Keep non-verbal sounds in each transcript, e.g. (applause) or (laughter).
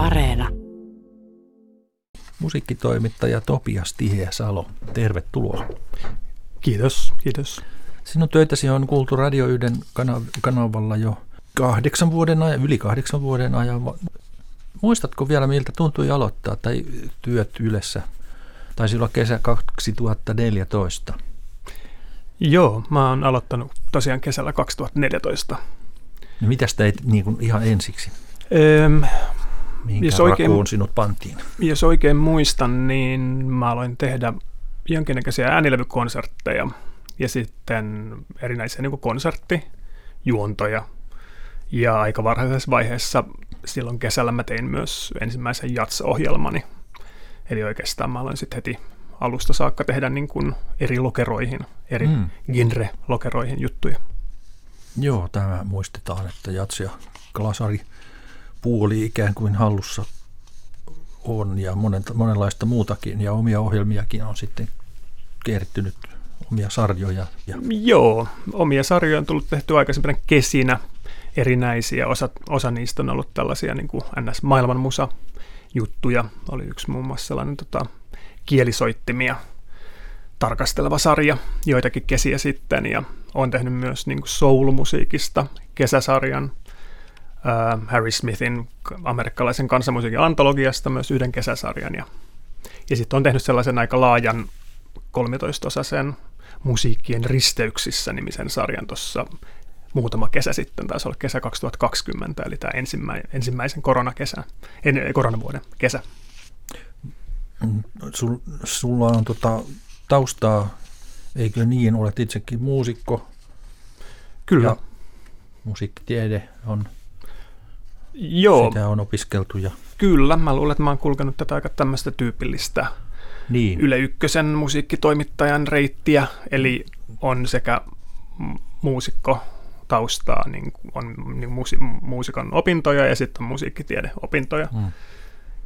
Areena. Musiikkitoimittaja Topias Tiheä Salo, tervetuloa. Kiitos, kiitos. Sinun töitäsi on kuultu Radio Yhden kanavalla jo kahdeksan vuoden ajan, yli kahdeksan vuoden ajan. Muistatko vielä, miltä tuntui aloittaa tai työt Ylessä? Taisi olla kesä 2014. Joo, mä oon aloittanut tosiaan kesällä 2014. No mitäs teit niin kuin ihan ensiksi? Öm, Mihinkä jos oikein- rakuun sinut pantiin? jos oikein muistan, niin mä aloin tehdä jonkinnäköisiä äänilevykonsertteja ja sitten erinäisiä niin konserttijuontoja. Ja aika varhaisessa vaiheessa silloin kesällä mä tein myös ensimmäisen jats-ohjelmani. Eli oikeastaan mä aloin sitten heti alusta saakka tehdä niin kuin eri lokeroihin, eri Mm. genre-lokeroihin juttuja. Joo, tämä muistetaan, että jats ja glasari puoli ikään kuin hallussa on ja monen, monenlaista muutakin ja omia ohjelmiakin on sitten kertynyt omia sarjoja. Ja, Joo, omia sarjoja on tullut tehty aikaisempina kesinä erinäisiä. Osa, osa niistä on ollut tällaisia niin kuin NS-maailmanmusa-juttuja. Oli yksi muun muassa sellainen tota, kielisoittimia tarkasteleva sarja joitakin kesiä sitten. Ja olen tehnyt myös niin kuin soul-musiikista kesäsarjan. Äh, Harry Smithin amerikkalaisen kansanmusiikin antologiasta myös yhden kesäsarjan. Ja, ja sitten on tehnyt sellaisen aika laajan 13-osaisen musiikkien risteyksissä nimisen sarjan tuossa muutama kesä sitten, taisi olla kesä 2020, eli tämä ensimmäinen, ensimmäisen koronakesän, en, koronavuoden kesä. Mm, sul, sulla on tota, taustaa, eikö niin, olet itsekin muusikko Kyllä, ja musiikkitiede on, joo, sitä on opiskeltu ja kyllä. Mä luulen, että mä oon kulkenut tätä aika tämmöistä tyypillistä niin. Yle Ykkösen musiikkitoimittajan reittiä, eli on sekä muusikko taustaa, niin on niin muusi, muusikon opintoja ja sitten on musiikkitiedeopintoja. Mm.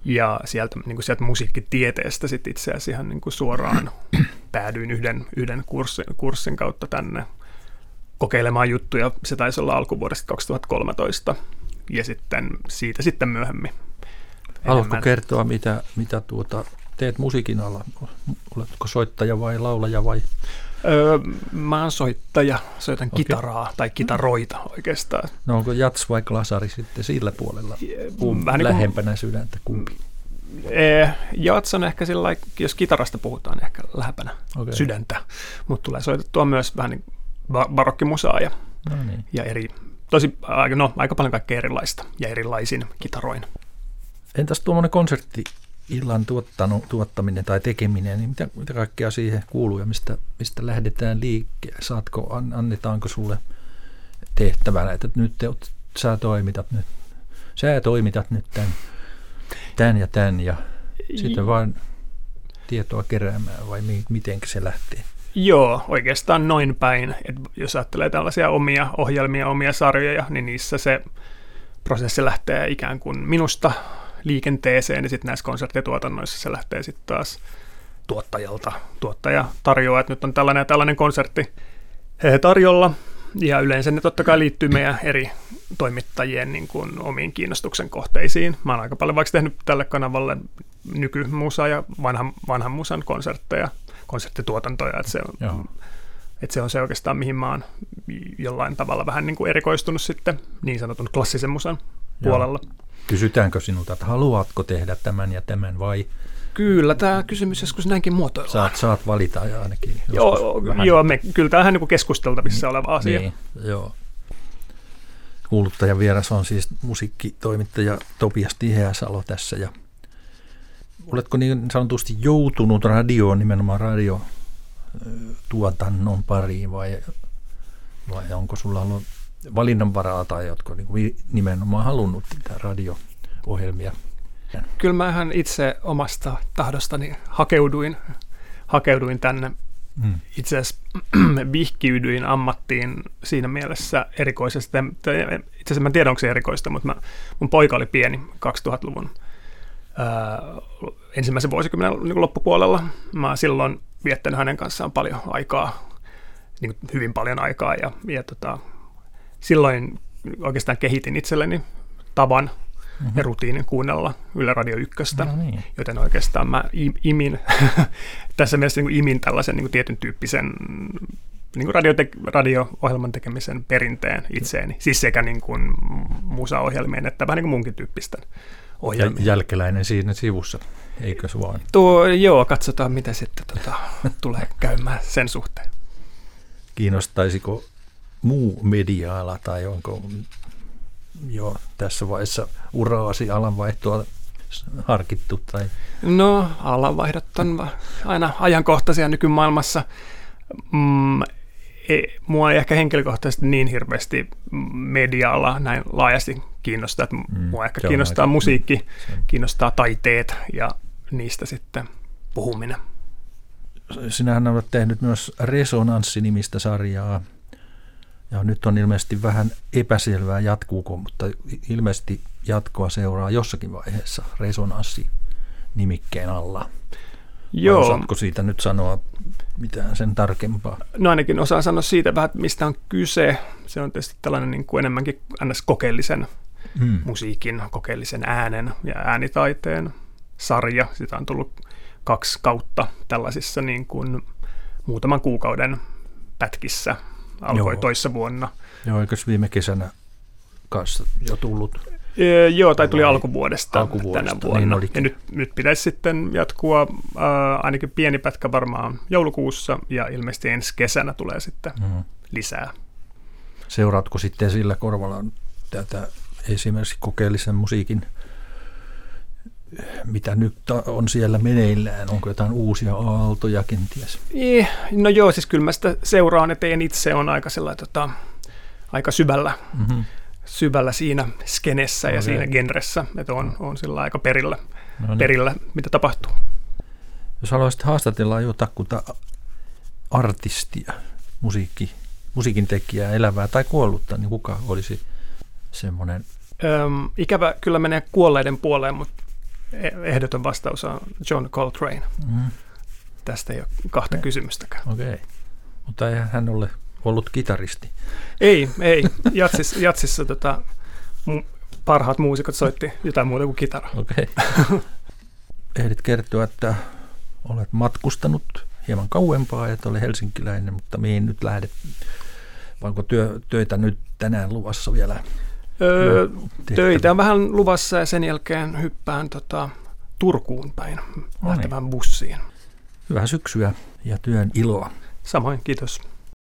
Ja sieltä, niin kuin sieltä musiikkitieteestä sit itse asiassa ihan niin kuin suoraan (clears throat) päädyin yhden, yhden kurssin, kurssin kautta tänne kokeilemaan juttuja. Se taisi olla alkuvuodesta 2013 ja sitten siitä sitten myöhemmin. Haluatko enemmän. kertoa, mitä, mitä tuota, teet musiikin alla? Oletko soittaja vai laulaja vai? Öö, mä oon soittaja, soitan okay. kitaraa tai kitaroita oikeastaan. No onko jats vai glasari sitten sillä puolella? Kumpi Vähän niin kuin- lähempänä sydäntä kumpi? Ee, Jats on ehkä sillä jos kitarasta puhutaan, ehkä lähempänä okay. sydäntä, mutta tulee soitettua myös vähän niin ba- barokkimusaa ja, No niin. ja eri, tosi, aika- no, aika paljon kaikkea erilaista ja erilaisin kitaroin. Entäs tuommoinen konsertti illan tuottanut, tuottaminen tai tekeminen, niin mitä, mitä kaikkea siihen kuuluu ja mistä, mistä lähdetään liikkeelle? Saatko, an, annetaanko sulle tehtävänä, että nyt te, sä toimitat nyt, sä toimitat nyt tämän, tämän ja tämän ja sitten vaan tietoa keräämään vai mi, miten se lähtee? Joo, oikeastaan noin päin. Et jos ajattelee tällaisia omia ohjelmia, omia sarjoja, niin niissä se prosessi lähtee ikään kuin minusta liikenteeseen, ja sitten näissä konserttituotannoissa se lähtee sitten taas tuottajalta. Tuottaja tarjoaa, että nyt on tällainen ja tällainen konsertti eh, tarjolla, ja yleensä ne totta kai liittyy meidän eri toimittajien niin kuin, omiin kiinnostuksen kohteisiin. Mä oon aika paljon vaikka tehnyt tälle kanavalle nykymusa ja vanhan, vanhan musan konsertteja, konserttituotantoja, että se on, Joo. että se on se oikeastaan, mihin mä oon jollain tavalla vähän niin kuin erikoistunut sitten niin sanotun klassisen musan Joo. puolella. Kysytäänkö sinulta, että haluatko tehdä tämän ja tämän vai Kyllä, tämä kysymys joskus näinkin muotoillaan. saat, saat valita ja ainakin Joo, vähän- joo me, kyllä tämä on niin kuin keskusteltavissa oleva asia. Niin, joo. Kuuluttajan vieras on siis musiikkitoimittaja Topias Tiheäsalo tässä. Ja oletko niin sanotusti joutunut radioon, nimenomaan radiotuotannon pariin vai, vai onko sulla ollut valinnanvaraa tai oletko niin kuin nimenomaan halunnut niitä radio-ohjelmia? Kyllä mä ihan itse omasta tahdostani hakeuduin, hakeuduin tänne. Mm. Itse asiassa (clears throat) vihkiydyin ammattiin siinä mielessä erikoisesti. Itse asiassa mä en tiedä, onko se erikoista, mutta mä, mun poika oli pieni 2000-luvun ää, ensimmäisen vuosikymmenen niin loppupuolella. Mä silloin viettänyt hänen kanssaan paljon aikaa, niin kuin hyvin paljon aikaa, ja, ja tota, silloin oikeastaan kehitin itselleni tavan mm-hmm. ja rutiinin kuunnella Yle Radio 1. No niin. Joten oikeastaan mä imin, (laughs) tässä mielessä niin imin tällaisen niin kuin tietyn tyyppisen niin kuin radio radio-ohjelman tekemisen perinteen itseeni. Siis sekä niin kuin musaohjelmien että vähän niin kuin munkin tyyppisten ohjelmien. Jälkeläinen siinä sivussa, eikö vaan? Tuo, joo, katsotaan mitä sitten tota, (laughs) tulee käymään sen suhteen. Kiinnostaisiko muu media-ala tai onko jo tässä vaiheessa uraasi alanvaihtoa harkittu? Tai? No, alanvaihdot on aina ajankohtaisia nykymaailmassa. Mm, ei, mua ei ehkä henkilökohtaisesti niin hirveästi medialla näin laajasti kiinnostaa. Että mm, mua ehkä kiinnostaa musiikki, kiinnostaa taiteet ja niistä sitten puhuminen. Sinähän olet tehnyt myös Resonanssi-nimistä sarjaa. Ja nyt on ilmeisesti vähän epäselvää jatkuuko, mutta ilmeisesti jatkoa seuraa jossakin vaiheessa Resonanssi-nimikkeen alla. Joo. Vai osaatko siitä nyt sanoa mitään sen tarkempaa? No ainakin osaan sanoa siitä vähän, mistä on kyse. Se on tietysti tällainen niin kuin enemmänkin ns. kokeellisen hmm. musiikin, kokeellisen äänen ja äänitaiteen sarja. Sitä on tullut kaksi kautta tällaisissa niin kuin muutaman kuukauden pätkissä. Alkoi Joo. toissa vuonna. Joo, eikö viime kesänä kanssa jo tullut? E, joo, tai tuli alkuvuodesta, alkuvuodesta tänä vuonna. Niin ja nyt, nyt pitäisi sitten jatkua äh, ainakin pieni pätkä varmaan joulukuussa ja ilmeisesti ensi kesänä tulee sitten mm. lisää. Seuraatko sitten sillä korvalla tätä esimerkiksi kokeellisen musiikin, mitä nyt on siellä meneillään? Onko jotain uusia aaltoja kenties? No joo, siis kyllä mä sitä seuraan, että en itse on aika, tota, aika syvällä. Mm-hmm syvällä siinä skenessä okay. ja siinä genressä, että on, on sillä aika perillä, no niin. perillä, mitä tapahtuu. Jos haluaisit haastatella jotakuta artistia, musiikki, musiikin tekijää, elävää tai kuollutta, niin kuka olisi semmoinen? Öm, ikävä kyllä menee kuolleiden puoleen, mutta e- ehdoton vastaus on John Coltrane. Mm. Tästä ei ole kahta okay. kysymystäkään. Okei, okay. mutta ei hän ole ollut kitaristi. Ei, ei. Jatsis, jatsissa tota, parhaat muusikot soitti jotain muuta kuin kitara. Okei. Okay. (laughs) Ehdit kertoa, että olet matkustanut hieman kauempaa, että ole helsinkiläinen, mutta mihin nyt lähdet? Vai onko työ, töitä nyt tänään luvassa vielä? Öö, töitä on vähän luvassa ja sen jälkeen hyppään tota, Turkuun päin no niin. lähtevään bussiin. Hyvää syksyä ja työn iloa. Samoin, kiitos.